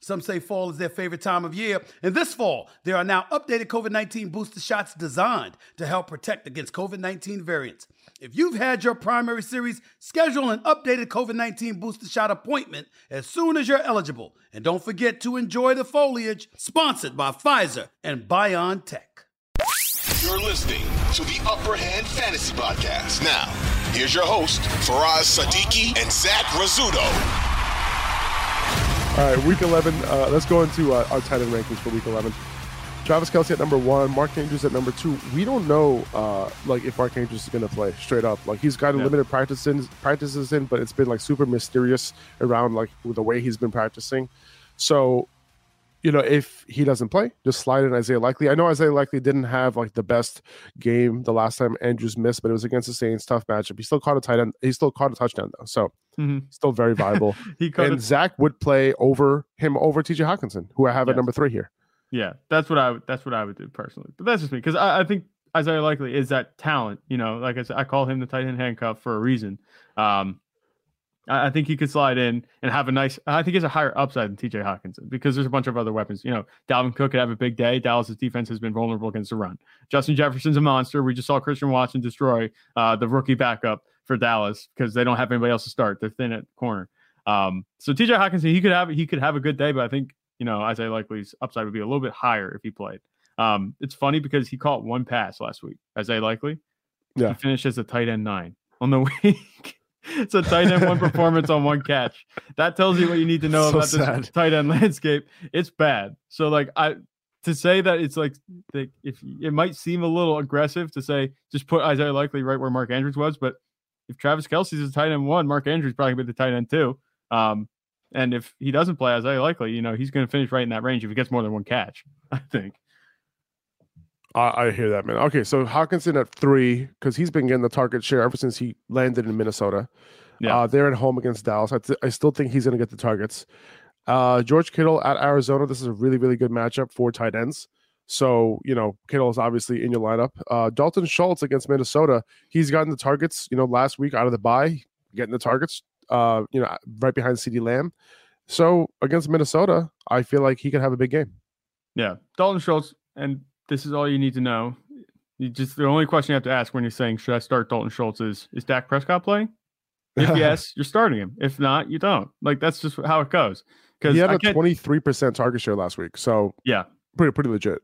Some say fall is their favorite time of year. And this fall, there are now updated COVID 19 booster shots designed to help protect against COVID 19 variants. If you've had your primary series, schedule an updated COVID 19 booster shot appointment as soon as you're eligible. And don't forget to enjoy the foliage, sponsored by Pfizer and BioNTech. You're listening to the Upper Hand Fantasy Podcast. Now, here's your host, Faraz Sadiki and Zach Rizzuto. All right, week 11. Uh, let's go into uh, our tight end rankings for week 11. Travis Kelce at number one, Mark Andrews at number two. We don't know, uh, like, if Mark Andrews is going to play straight up. Like, he's gotten Yeah. limited practices, practices in, but it's been like super mysterious around like the way he's been practicing. So, you know, if he doesn't play, just slide in Isaiah Likely. I know Isaiah Likely didn't have like the best game the last time Andrews missed, but it was against the Saints, tough matchup. He still caught a tight end. He still caught a touchdown though, so Mhm. still very viable. He and it. Zach would play over him over TJ Hockenson, who I have at number three here. Yeah, that's what I would. That's what I would do personally. But that's just me because I, I think Isaiah Likely is that talent. You know, like I said, I call him the tight end handcuff for a reason. Um, I, I think he could slide in and have a nice. I think he has a higher upside than T.J. Hockenson because there's a bunch of other weapons. You know, Dalvin Cook could have a big day. Dallas's defense has been vulnerable against the run. Justin Jefferson's a monster. We just saw Christian Watson destroy uh, the rookie backup for Dallas because they don't have anybody else to start. They're thin at corner. Um, so T.J. Hockenson, he could have he could have a good day, but I think you know Isaiah Likely's upside would be a little bit higher if he played. Um, it's funny because he caught one pass last week. Isaiah Likely, Yeah. he finished as a tight end nine on the week. It's a tight end one performance on one catch. That tells you what you need to know So about sad. this tight end landscape. It's bad. So like I to say that it's like that if it might seem a little aggressive to say just put Isaiah Likely right where Mark Andrews was, but if Travis Kelce's a tight end one, Mark Andrews probably be the tight end two. Um, and if he doesn't play Isaiah Likely, you know he's going to finish right in that range if he gets more than one catch. I think. I, I hear that, man. Okay, so Hockenson at three because he's been getting the target share ever since he landed in Minnesota. Yeah. Uh, they're at home against Dallas. I, th- I still think he's going to get the targets. Uh, George Kittle at Arizona. This is a really, really good matchup for tight ends. So, you know, Kittle is obviously in your lineup. Uh, Dalton Schultz against Minnesota. He's gotten the targets, you know, last week out of the bye, getting the targets, uh, you know, right behind CeeDee Lamb. So against Minnesota, I feel like he could have a big game. Yeah, Dalton Schultz, and this is all you need to know. You just the only question you have to ask when you're saying should I start Dalton Schultz is is Dak Prescott playing? If yes, you're starting him. If not, you don't. Like that's just how it goes. Because He had I a twenty three percent target share last week, so yeah, pretty pretty legit.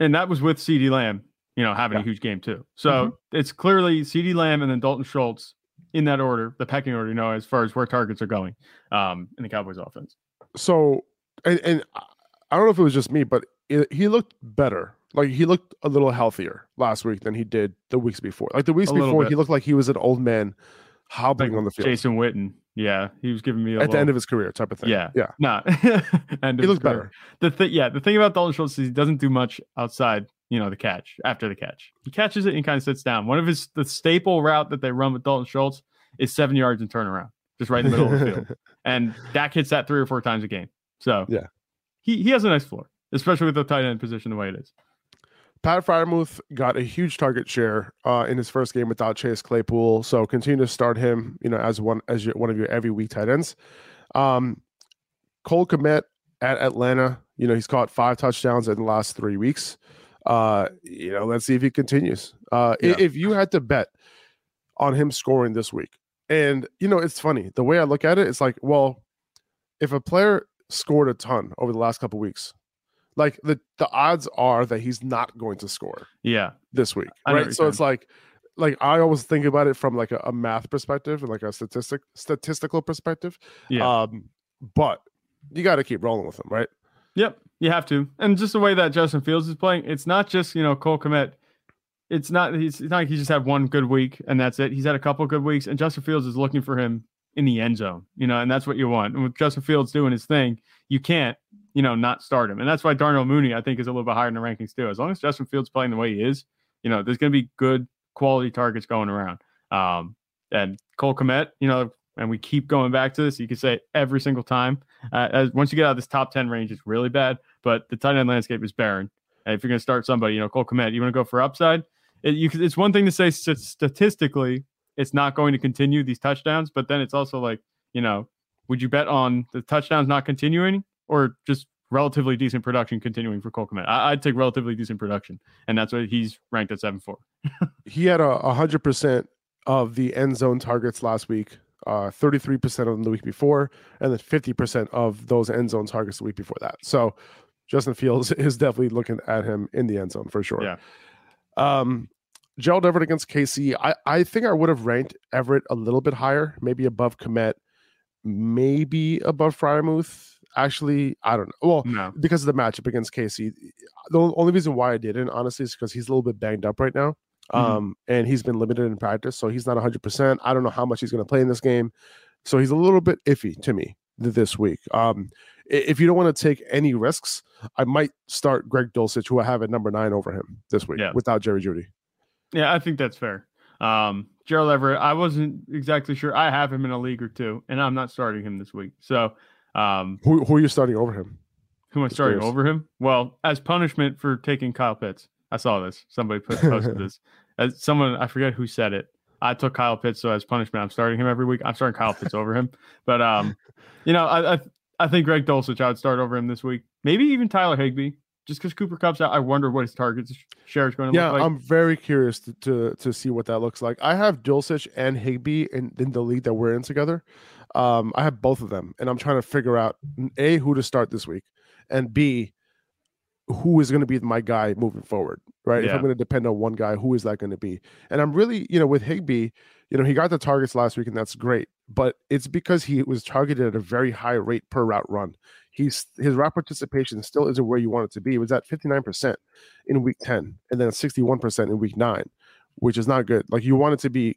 and that was with CeeDee Lamb, you know, having Yeah. Mm-hmm. a huge game too. So it's clearly CeeDee Lamb and then Dalton Schultz in that order, the pecking order, you know, as far as where targets are going um, in the Cowboys offense. So, and, and I- I don't know if it was just me, but it, he looked better. Like he looked a little healthier last week than he did the weeks before. Like the weeks A before, he looked like he was an old man hobbling Like on the field Jason Witten, yeah, he was giving me a at the end of his career, type of thing. Yeah. yeah. Nah, and He looked better. The thing, yeah, the thing about Dalton Schultz is he doesn't do much outside, you know, the catch after the catch. He catches it and kind of sits down. One of his the staple route that they run with Dalton Schultz is seven yards and turn around, just right in the middle of the field. And Dak hits that three or four times a game. So Yeah. he he has a nice floor, especially with the tight end position the way it is. Pat Freiermuth got a huge target share uh, in his first game without Chase Claypool, so continue to start him, you know, as one as your, one of your every week tight ends. Um, Cole Kmet at Atlanta, you know, he's caught five touchdowns in the last three weeks. Uh, you know, let's see if he continues. Uh, Yeah. if you had to bet on him scoring this week, and you know, it's funny the way I look at it. It's like, well, if a player scored a ton over the last couple weeks, like the the odds are that he's not going to score Yeah. this week, I know what right? So it's like, like I always think about it from like a, a math perspective and like a statistic statistical perspective. Yeah. Um, but you got to keep rolling with him, right? Yep, you have to. And just the way that Justin Fields is playing, it's not just, you know, Cole Kmet. It's not he's it's not like he just had one good week and that's it. He's had a couple good weeks and Justin Fields is looking for him in the end zone, you know, and that's what you want. And with Justin Fields doing his thing, you can't, you know, not start him. And that's why Darnell Mooney, I think, is a little bit higher in the rankings too. As long as Justin Fields playing the way he is, you know, there's gonna be good quality targets going around. Um and Cole Kmet, you know, and we keep going back to this. You can say every single time. Uh, as once you get out of this top ten range, it's really bad. But the tight end landscape is barren. And if you're going to start somebody, you know, Cole Kmet, you want to go for upside. It, you, it's one thing to say st- statistically it's not going to continue these touchdowns, but then it's also like, you know, would you bet on the touchdowns not continuing or just relatively decent production continuing for Cole Kmet? I, I'd take relatively decent production, and that's why he's ranked at seven four. He had a hundred percent of the end zone targets last week. Uh, 33% of them the week before, and then 50% of those end zone targets the week before that. So Justin Fields is definitely looking at him in the end zone for sure. Yeah. Um, Gerald Everett against KC. I, I think I would have ranked Everett a little bit higher, maybe above Kmet, maybe above Freiermuth. Actually, I don't know. Well, No, because of the matchup against KC, The only reason why I didn't, honestly, is because he's a little bit banged up right now. Mhm. Um, and he's been limited in practice, so he's not 100%. I don't know how much he's going to play in this game. So he's a little bit iffy to me th- this week. Um, if you don't want to take any risks, I might start Greg Dulcich, who I have at number nine over him this week Yeah. without Jerry Jeudy. Yeah, I think that's fair. Um, Gerald Everett, I wasn't exactly sure. I have him in a league or two, and I'm not starting him this week. So, um, Who, who are you starting over him? who am I starting over him? Well, as punishment for taking Kyle Pitts, I saw this. Somebody posted this. As someone, I forget who said it. I took Kyle Pitts, so as punishment, I'm starting him every week. I'm starting Kyle Pitts over him. But um, you know, I I, I think Greg Dulcich, I would start over him this week. Maybe even Tyler Higbee. just because Cooper Kupp's out. I wonder what his target share is going to Yeah, look like. Yeah, I'm very curious to, to to see what that looks like. I have Dulcich and Higbee in, in the league that we're in together. Um, I have both of them, and I'm trying to figure out a who to start this week, and b who is going to be my guy moving forward. Right, if I'm going to depend on one guy, who is that going to be? And I'm really, you know, with Higbee, you know, he got the targets last week, and that's great. But it's because he was targeted at a very high rate per route run. He's his route participation still isn't where you want it to be. It was at 59% in week 10 and then 61% in week 9 which is not good like you want it to be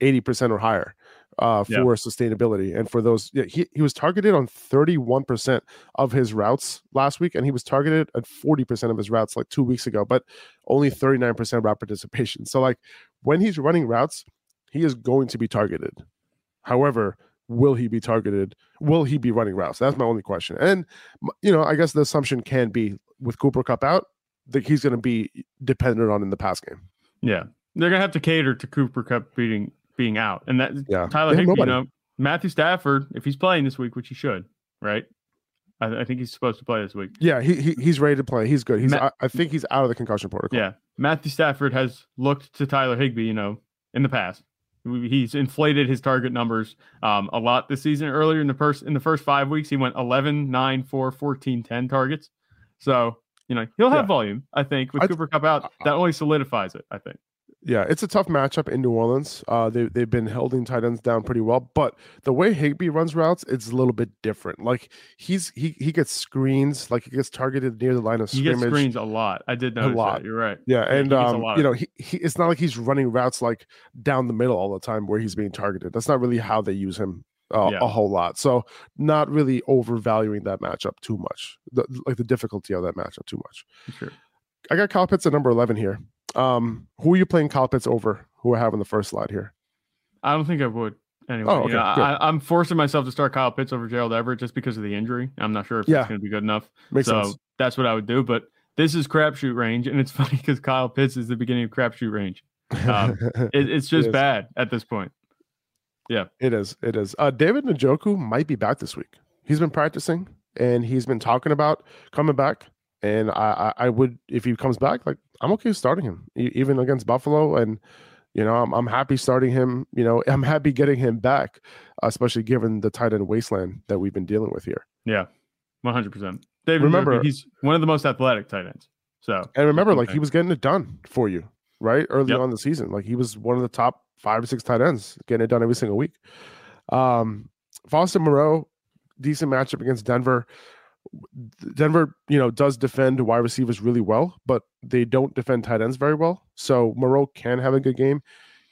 80% or higher uh, for Yeah. sustainability. And for those yeah, he, he was targeted on 31% of his routes last week and he was targeted at 40% of his routes like two weeks ago but only 39% route participation. So like when he's running routes he is going to be targeted. However will he be targeted? Will he be running routes? That's my only question. And you know i guess the assumption can be with Cooper Kupp out that he's going to be dependent on in the pass game. Yeah, they're gonna have to cater to Cooper Kupp beating being out, and that Yeah. Tyler They have Higbee, you know, Matthew Stafford, if he's playing this week, which he should, right? I, I think he's supposed to play this week. Yeah, he, he he's ready to play. He's good. He's Ma- I, I think he's out of the concussion protocol. Yeah, Matthew Stafford has looked to Tyler Higbee, you know, in the past. He's inflated his target numbers um, a lot this season. Earlier in the first in the first five weeks, he went 11, 9, 4, 14, 10 targets. So you know he'll have Yeah. volume. I think with I- Cooper Kupp out, that only solidifies it. I think. Yeah, it's a tough matchup in New Orleans. Uh, they they've been holding tight ends down pretty well, but the way Higbee runs routes, it's a little bit different. Like he's he he gets screens, like he gets targeted near the line of scrimmage. He gets screens a lot. I did notice a lot. that. You're right. Yeah, Yeah, and um, you know, he, he it's not like he's running routes like down the middle all the time where he's being targeted. That's not really how they use him uh, Yeah. a whole lot. So not really overvaluing that matchup too much. The, like the difficulty of that matchup too much. Sure. I got Kyle Pitts at number eleven here. Um, who are you playing Kyle Pitts over? Who I have on the first slide here? I don't think I would. Anyway, Oh, you know, okay. I, I'm forcing myself to start Kyle Pitts over Gerald Everett just because of the injury. I'm not sure if Yeah. it's going to be good enough. Makes so sense. that's what I would do. But this is crapshoot range, and it's funny because Kyle Pitts is the beginning of crapshoot range. um, It, it's just is. bad at this point. Yeah, it is. It is. Uh, David Njoku might be back this week. He's been practicing and he's been talking about coming back. And I, I, I would if he comes back, like I'm okay starting him even against Buffalo, and you know I'm I'm happy starting him. You know I'm happy getting him back, especially given the tight end wasteland that we've been dealing with here. Yeah, one hundred percent. David, Remember- remember he's one of the most athletic tight ends. So And remember, like he was getting it done for you, right? Early Yep. on in the season. Like he was one of the top five or six tight ends getting it done every single week. Um Foster Moreau, decent matchup against Denver. Denver, you know, does defend wide receivers really well, but they don't defend tight ends very well. So Moreau can have a good game.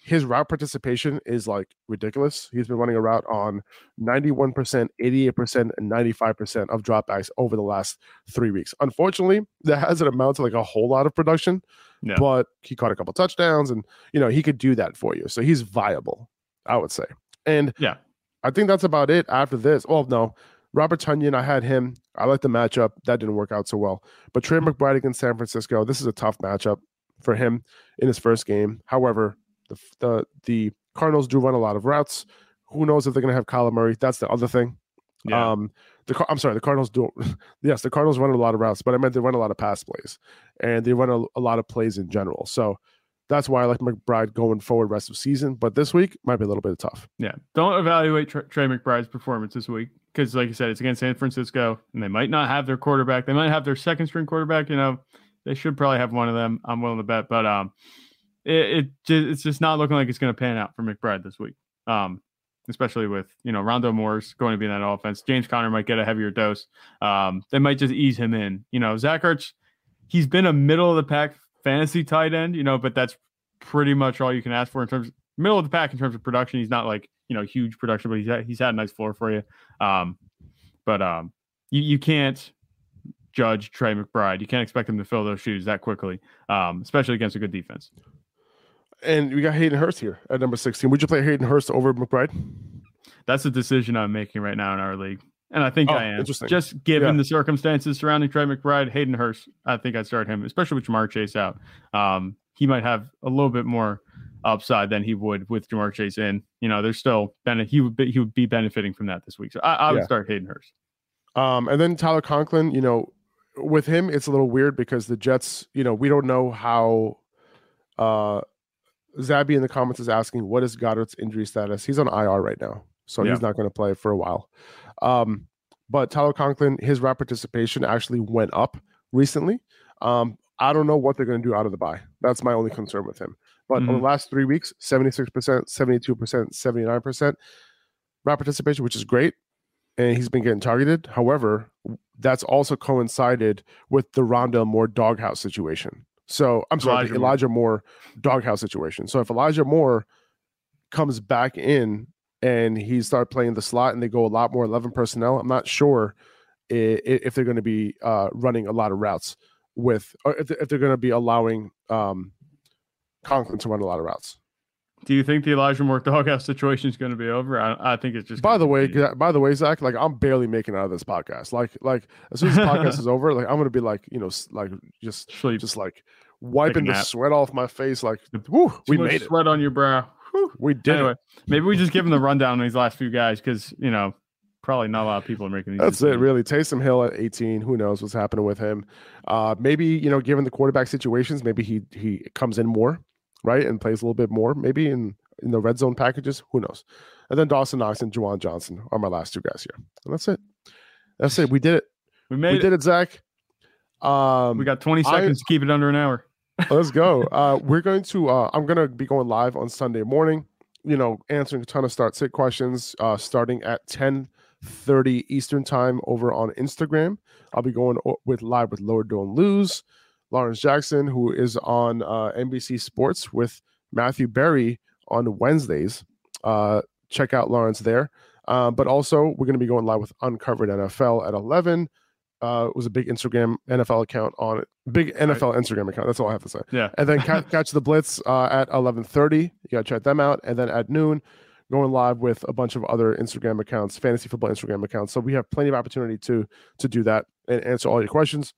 His route participation is like ridiculous. He's been running a route on 91%, 88%, and 95% of dropbacks over the last three weeks. Unfortunately, that hasn't amounted to like a whole lot of production, Yeah. but he caught a couple touchdowns and, you know, he could do that for you. So he's viable, I would say. And Yeah. I think that's about it after this. Well, no, Robert Tonyan, I had him. I like the matchup. That didn't work out so well. But Trey McBride against San Francisco, this is a tough matchup for him in his first game. However, the the the Cardinals do run a lot of routes. Who knows if they're going to have Kyler Murray? That's the other thing. yeah, Um, the I'm sorry, the Cardinals do. yes, the Cardinals run a lot of routes, but I meant they run a lot of pass plays, and they run a, a lot of plays in general. So that's why I like McBride going forward rest of season. But this week might be a little bit tough. yeah. Don't evaluate Trey McBride's performance this week because, like you said, it's against San Francisco, and they might not have their quarterback. They might have their second string quarterback. You know, they should probably have one of them. I'm willing to bet, but um, it, it it's just not looking like it's going to pan out for McBride this week. Um, especially with you know Rondale Moore's going to be in that offense. James Conner might get a heavier dose. Um, they might just ease him in. You know, Zach Ertz, he's been a middle of the pack fantasy tight end. You know, but that's pretty much all you can ask for in terms middle of the pack in terms of production. He's not like you know huge production, but he's had, he's had a nice floor for you. Um, but um, you you can't judge Trey McBride. You can't expect him to fill those shoes that quickly, um, especially against a good defense. And we got Hayden Hurst here at number 16. Would you play Hayden Hurst over McBride? That's a decision I'm making right now in our league. And I think Oh, I am. Just given Yeah. the circumstances surrounding Trey McBride, Hayden Hurst, I think I'd start him, especially with Ja'Marr Chase out. Um, he might have a little bit more upside than he would with Ja'Marr Chase in. You know, there's still bene- he would be, he would be benefiting from that this week. So I, I would Yeah. start Hayden Hurst. Um, and then Tyler Conklin, you know, with him, it's a little weird because the Jets, you know, we don't know how. Uh, Zabby in the comments is asking, what is Goddard's injury status? He's on IR right now, so Yeah. he's not going to play for a while. Um, but Tyler Conklin, his rap participation actually went up recently. Um, I don't know what they're going to do out of the bye. That's my only concern with him. But over the last three weeks, 76%, 72%, 79% route participation, which is great. And he's been getting targeted. However, that's also coincided with the Rondale Moore doghouse situation. So I'm sorry, Elijah the Moore. Moore doghouse situation. So if Elijah Moore comes back in and he start playing the slot and they go a lot more 11 personnel, I'm not sure if they're going to be uh, running a lot of routes with, or if, if they're going to be allowing um, Conklin to run a lot of routes. Do you think the Elijah Moore doghouse situation is going to be over? I, I think it's just. By the way, by the way, Zach, like I'm barely making it out of this podcast. Like, like as soon as the podcast is over, like I'm gonna be like, you know, like just, Sleep. just like wiping the sweat off my face. Like, Too we made it. Sweat on your brow. Whew. We did anyway, it. maybe we just give him the rundown on these last few guys because you know probably not a lot of people are making these. That's it, decisions. really. Taysom Hill at 18. Who knows what's happening with him? Uh, maybe you know, given the quarterback situations, maybe he he comes in more, right, and plays a little bit more. Maybe in in the red zone packages. Who knows? And then Dawson Knox and Juwan Johnson are my last two guys here. And that's it. That's it. We did it. We made we it. did it, Zach. Um, We got 20 I- seconds to keep it under an hour. Let's go. Uh, we're going to. Uh, I'm going to be going live on Sunday morning. You know, answering a ton of start sit questions. Uh, starting at 10:30 Eastern time over on Instagram. I'll be going with live with Lord Don't Lose, Lawrence Jackson, who is on uh, NBC Sports with Matthew Berry on Wednesdays. Uh, check out Lawrence there. Uh, but also, we're going to be going live with Uncovered NFL at 11. Uh, it was a big Instagram NFL account on it. Big NFL Instagram account. That's all I have to say. Yeah. And then catch, catch the Blitz uh, at 11:30. You got to check them out. And then at noon, going live with a bunch of other Instagram accounts, fantasy football Instagram accounts. So we have plenty of opportunity to to do that and answer all your questions.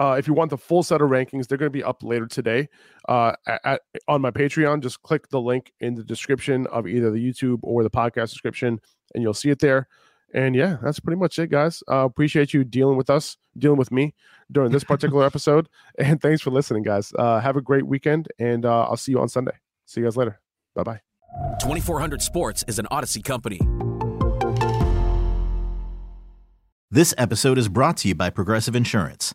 Uh, if you want the full set of rankings, they're going to be up later today uh, at, at- on my Patreon. Just click the link in the description of either the YouTube or the podcast description, and you'll see it there. And yeah, that's pretty much it, guys. Uh, appreciate you dealing with us, dealing with me during this particular episode. And thanks for listening, guys. Uh, have a great weekend, and uh, I'll see you on Sunday. See you guys later. Bye bye. 2400 Sports is an Audacy company. This episode is brought to you by Progressive Insurance.